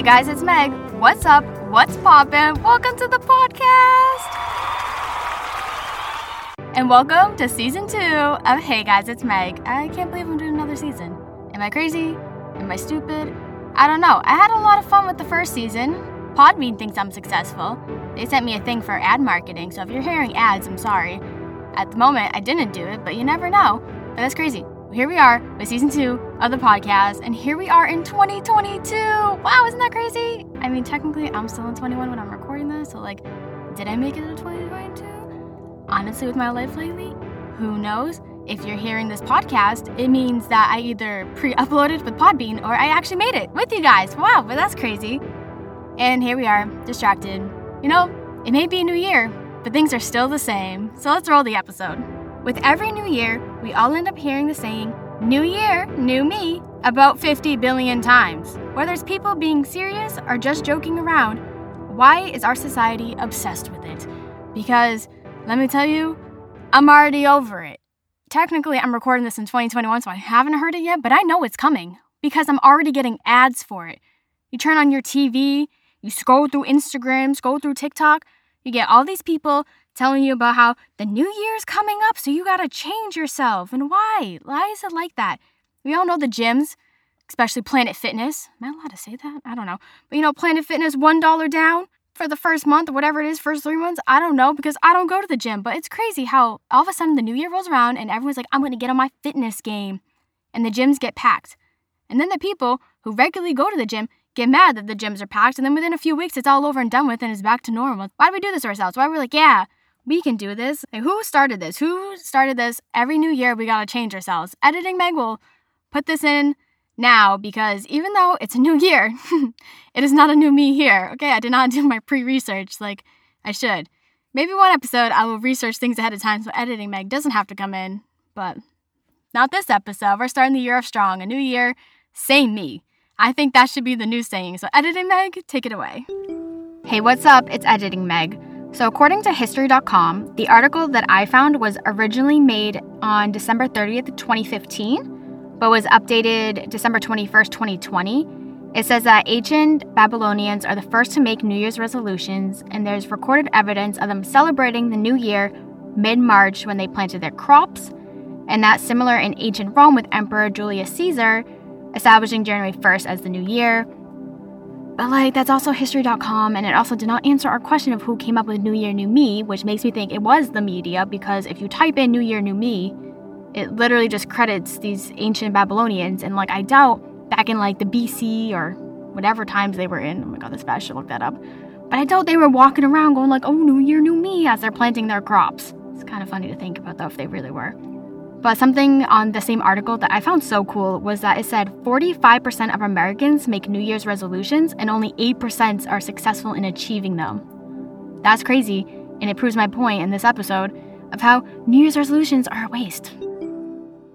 Hey guys, it's Meg. What's up? What's poppin'? Welcome to the podcast. And welcome to season two of Hey guys, it's Meg. I can't believe I'm doing another season. Am I crazy? Am I stupid? I don't know. I had a lot of fun with the first season. Podbean thinks I'm successful. They sent me a thing for ad marketing, so if you're hearing ads, I'm sorry. At the moment, I didn't do it, but you never know. But that's crazy. Here we are with season two of the podcast, and here we are in 2022. Wow, isn't that crazy? I mean, technically, I'm still in 21 when I'm recording this, so like, did I make it to 2022? Honestly, with my life lately, who knows? If you're hearing this podcast, it means that I either pre uploaded with Podbean or I actually made it with you guys. Wow, but that's crazy. And here we are, distracted. You know, it may be a new year, but things are still the same. So let's roll the episode. With every new year, we all end up hearing the saying, New Year, New Me, about 50 billion times. Whether it's people being serious or just joking around, why is our society obsessed with it? Because, let me tell you, I'm already over it. Technically, I'm recording this in 2021, so I haven't heard it yet, but I know it's coming because I'm already getting ads for it. You turn on your TV, you scroll through Instagram, scroll through TikTok, you get all these people telling you about how the new year's coming up, so you gotta change yourself. And why? Why is it like that? We all know the gyms, especially Planet Fitness. Am I allowed to say that? I don't know. But you know, Planet Fitness, $1 down for the first month or whatever it is, first three months. I don't know because I don't go to the gym. But it's crazy how all of a sudden the new year rolls around and everyone's like, I'm gonna get on my fitness game. And the gyms get packed. And then the people who regularly go to the gym get mad that the gyms are packed. And then within a few weeks, it's all over and done with and it's back to normal. Why do we do this to ourselves? Why are we like, yeah, we can do this. Like, who started this? Who started this? Every new year, we gotta change ourselves. Editing Meg will put this in now because even though it's a new year, it is not a new me here. Okay, I did not do my pre research like I should. Maybe one episode I will research things ahead of time so editing Meg doesn't have to come in, but not this episode. We're starting the year off strong. A new year, same me. I think that should be the new saying. So, editing Meg, take it away. Hey, what's up? It's editing Meg. So, according to History.com, the article that I found was originally made on December 30th, 2015, but was updated December 21st, 2020. It says that ancient Babylonians are the first to make New Year's resolutions, and there's recorded evidence of them celebrating the new year mid March when they planted their crops, and that's similar in ancient Rome with Emperor Julius Caesar establishing January 1st as the new year. But like that's also history.com and it also did not answer our question of who came up with New Year New Me, which makes me think it was the media because if you type in New Year New Me, it literally just credits these ancient Babylonians and like I doubt back in like the BC or whatever times they were in. Oh my god, this bad should look that up. But I doubt they were walking around going like, "Oh, New Year New Me" as they're planting their crops. It's kind of funny to think about though if they really were. But something on the same article that I found so cool was that it said 45% of Americans make New Year's resolutions and only 8% are successful in achieving them. That's crazy, and it proves my point in this episode of how New Year's resolutions are a waste.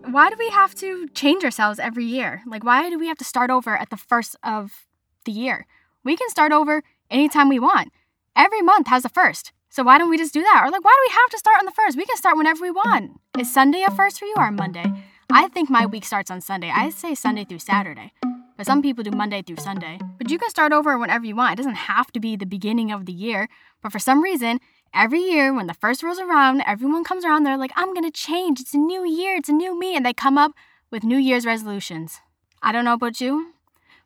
Why do we have to change ourselves every year? Like, why do we have to start over at the first of the year? We can start over anytime we want. Every month has a first. So why don't we just do that? Or like, why do we have to start on the first? We can start whenever we want. Is Sunday a first for you or Monday? I think my week starts on Sunday. I say Sunday through Saturday. But some people do Monday through Sunday. But you can start over whenever you want. It doesn't have to be the beginning of the year. But for some reason, every year when the first rolls around, everyone comes around, they're like, I'm gonna change. It's a new year, it's a new me. And they come up with New Year's resolutions. I don't know about you,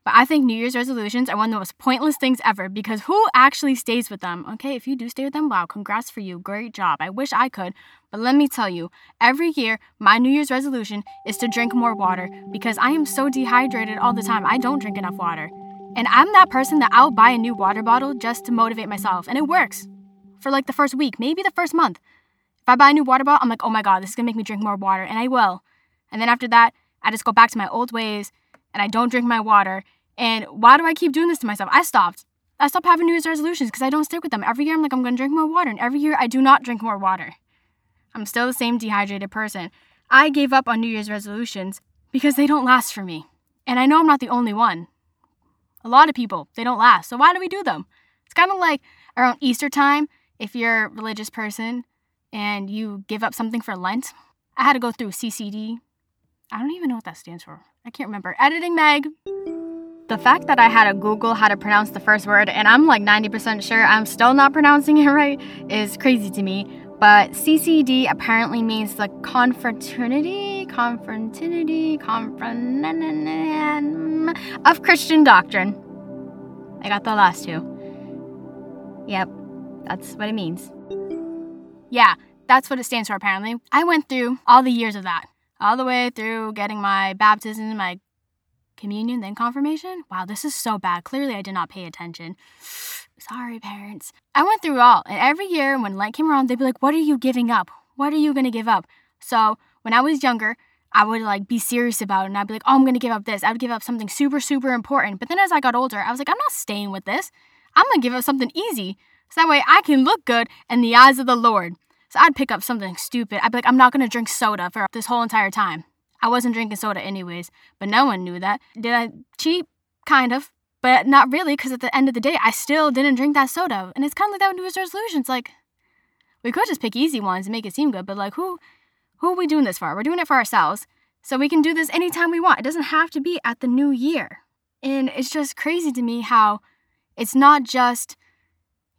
but I think New Year's resolutions are one of the most pointless things ever because who actually stays with them? Okay, if you do stay with them, wow, congrats for you. Great job. I wish I could. But let me tell you, every year, my New Year's resolution is to drink more water because I am so dehydrated all the time. I don't drink enough water. And I'm that person that I'll buy a new water bottle just to motivate myself. And it works for like the first week, maybe the first month. If I buy a new water bottle, I'm like, oh my God, this is gonna make me drink more water. And I will. And then after that, I just go back to my old ways and I don't drink my water. And why do I keep doing this to myself? I stopped. I stopped having New Year's resolutions because I don't stick with them. Every year I'm like, I'm gonna drink more water. And every year I do not drink more water. I'm still the same dehydrated person. I gave up on New Year's resolutions because they don't last for me. And I know I'm not the only one. A lot of people, they don't last. So why do we do them? It's kind of like around Easter time, if you're a religious person and you give up something for Lent. I had to go through CCD. I don't even know what that stands for. I can't remember. Editing Meg. The fact that I had to Google how to pronounce the first word and I'm like 90% sure I'm still not pronouncing it right is crazy to me. But CCD apparently means the confraternity, confraternity, confraternity of Christian doctrine. I got the last two. Yep, that's what it means. Yeah, that's what it stands for apparently. I went through all the years of that, all the way through getting my baptism, my communion, then confirmation. Wow, this is so bad. Clearly, I did not pay attention. Sorry, parents. I went through all, and every year when Lent came around, they'd be like, What are you giving up? What are you going to give up? So when I was younger, I would like be serious about it and I'd be like, oh, I'm gonna give up this. I would give up something super, super important. But then as I got older, I was like, I'm not staying with this. I'm gonna give up something easy. So that way I can look good in the eyes of the Lord. So I'd pick up something stupid. I'd be like, I'm not gonna drink soda for this whole entire time. I wasn't drinking soda anyways, but no one knew that. Did I cheat? Kind of. But not really, because at the end of the day, I still didn't drink that soda. And it's kind of like that with New Year's resolutions. Like, we could just pick easy ones and make it seem good, but like, who, who are we doing this for? We're doing it for ourselves. So we can do this anytime we want. It doesn't have to be at the new year. And it's just crazy to me how it's not just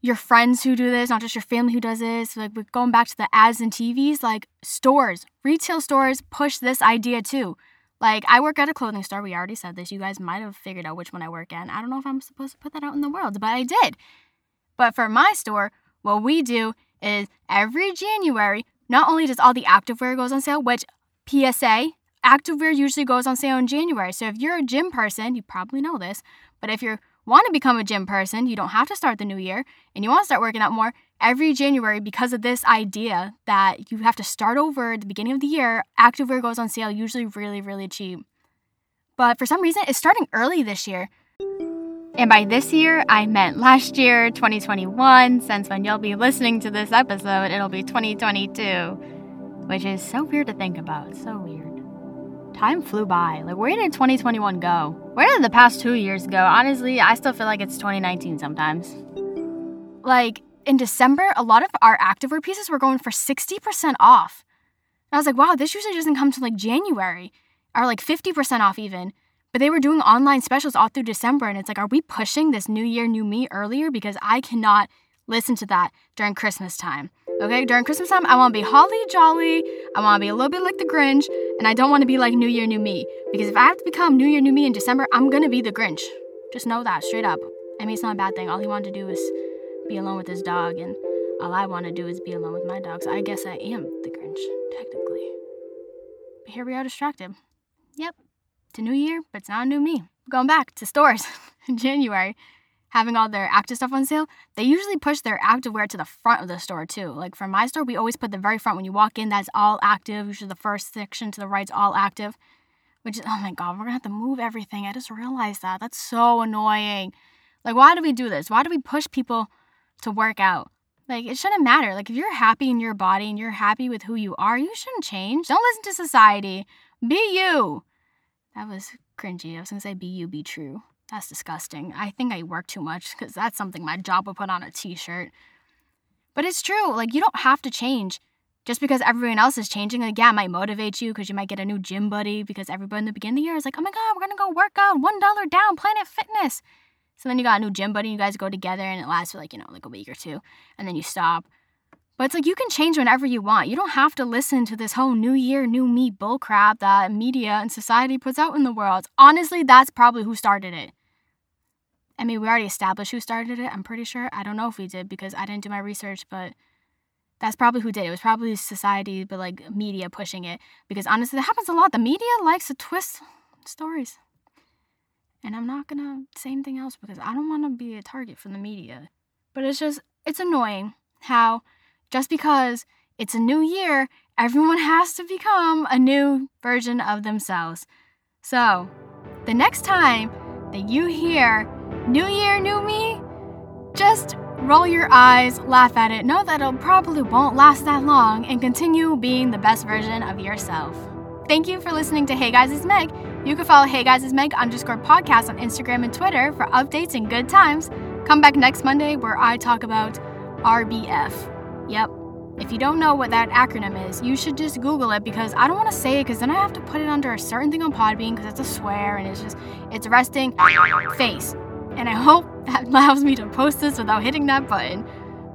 your friends who do this, not just your family who does this. Like we're going back to the ads and TVs, like stores, retail stores push this idea too. Like, I work at a clothing store. We already said this. You guys might have figured out which one I work in. I don't know if I'm supposed to put that out in the world, but I did. But for my store, what we do is every January, not only does all the activewear goes on sale, which PSA, activewear usually goes on sale in January. So if you're a gym person, you probably know this, but if you want to become a gym person, you don't have to start the new year and you want to start working out more, every January because of this idea that you have to start over at the beginning of the year, activewear goes on sale, usually really, really cheap. But for some reason, it's starting early this year. And by this year, I meant last year, 2021, since when you'll be listening to this episode, it'll be 2022. Which is so weird to think about. So weird. Time flew by. Like, where did 2021 go? Where did the past two years go? Honestly, I still feel like it's 2019 sometimes. Like, in December, a lot of our activewear pieces were going for 60% off. And I was like, wow, this usually doesn't come to like January or like 50% off even. But they were doing online specials all through December. And it's like, are we pushing this new year, new me earlier? Because I cannot listen to that during Christmas time. Okay, during Christmas time, I want to be holly jolly. I want to be a little bit like the Grinch, and I don't want to be like New Year, New Me. Because if I have to become New Year, New Me in December, I'm gonna be the Grinch. Just know that straight up. I mean, it's not a bad thing. All he wanted to do was be alone with his dog, and all I want to do is be alone with my dog. So I guess I am the Grinch, technically. But here we are distracted. Yep, it's a new year, but it's not a new me. Going back to stores in January, having all their active stuff on sale, they usually push their activewear to the front of the store too. Like for my store, we always put the very front when you walk in, that's all active. Usually the first section to the right's all active. Which is, oh my god, we're gonna have to move everything. I just realized that. That's so annoying. Like, why do we do this? Why do we push people to work out. Like, it shouldn't matter. Like, if you're happy in your body and you're happy with who you are, you shouldn't change. Don't listen to society. Be you. That was cringy. I was gonna say be you, be true. That's disgusting. I think I work too much because that's something my job would put on a t shirt. But it's true. Like, you don't have to change just because everyone else is changing. Like, yeah, it might motivate you because you might get a new gym buddy because everybody in the beginning of the year is like, oh my God, we're gonna go work out $1 down, Planet Fitness. So then you got a new gym buddy, you guys go together and it lasts for like, you know, like a week or two, and then you stop. But it's like you can change whenever you want. You don't have to listen to this whole new year, new me bullcrap that media and society puts out in the world. Honestly, that's probably who started it. I mean, we already established who started it, I'm pretty sure. I don't know if we did because I didn't do my research, but that's probably who did it. It was probably society, but like media pushing it. Because honestly, that happens a lot. The media likes to twist stories. And I'm not gonna say anything else because I don't wanna be a target for the media. But it's just, it's annoying how just because it's a new year, everyone has to become a new version of themselves. So, the next time that you hear New Year, New Me, just roll your eyes, laugh at it, know that it probably won't last that long, and continue being the best version of yourself. Thank you for listening to Hey Guys, it's Meg. You can follow Hey Guys, it's Meg underscore podcast on Instagram and Twitter for updates and good times. Come back next Monday where I talk about RBF. Yep, If you don't know what that acronym is, you should just Google it because I don't want to say it because then I have to put it under a certain thing on Podbean because it's a swear and it's just, it's resting face. And I hope that allows me to post this without hitting that button.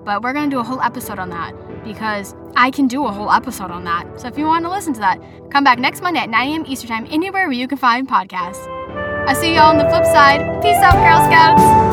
But we're going to do a whole episode on that because I can do a whole episode on that. So if you want to listen to that, come back next Monday at 9 a.m. Eastern Time, anywhere where you can find podcasts. I see y'all on the flip side. Peace out, Girl Scouts.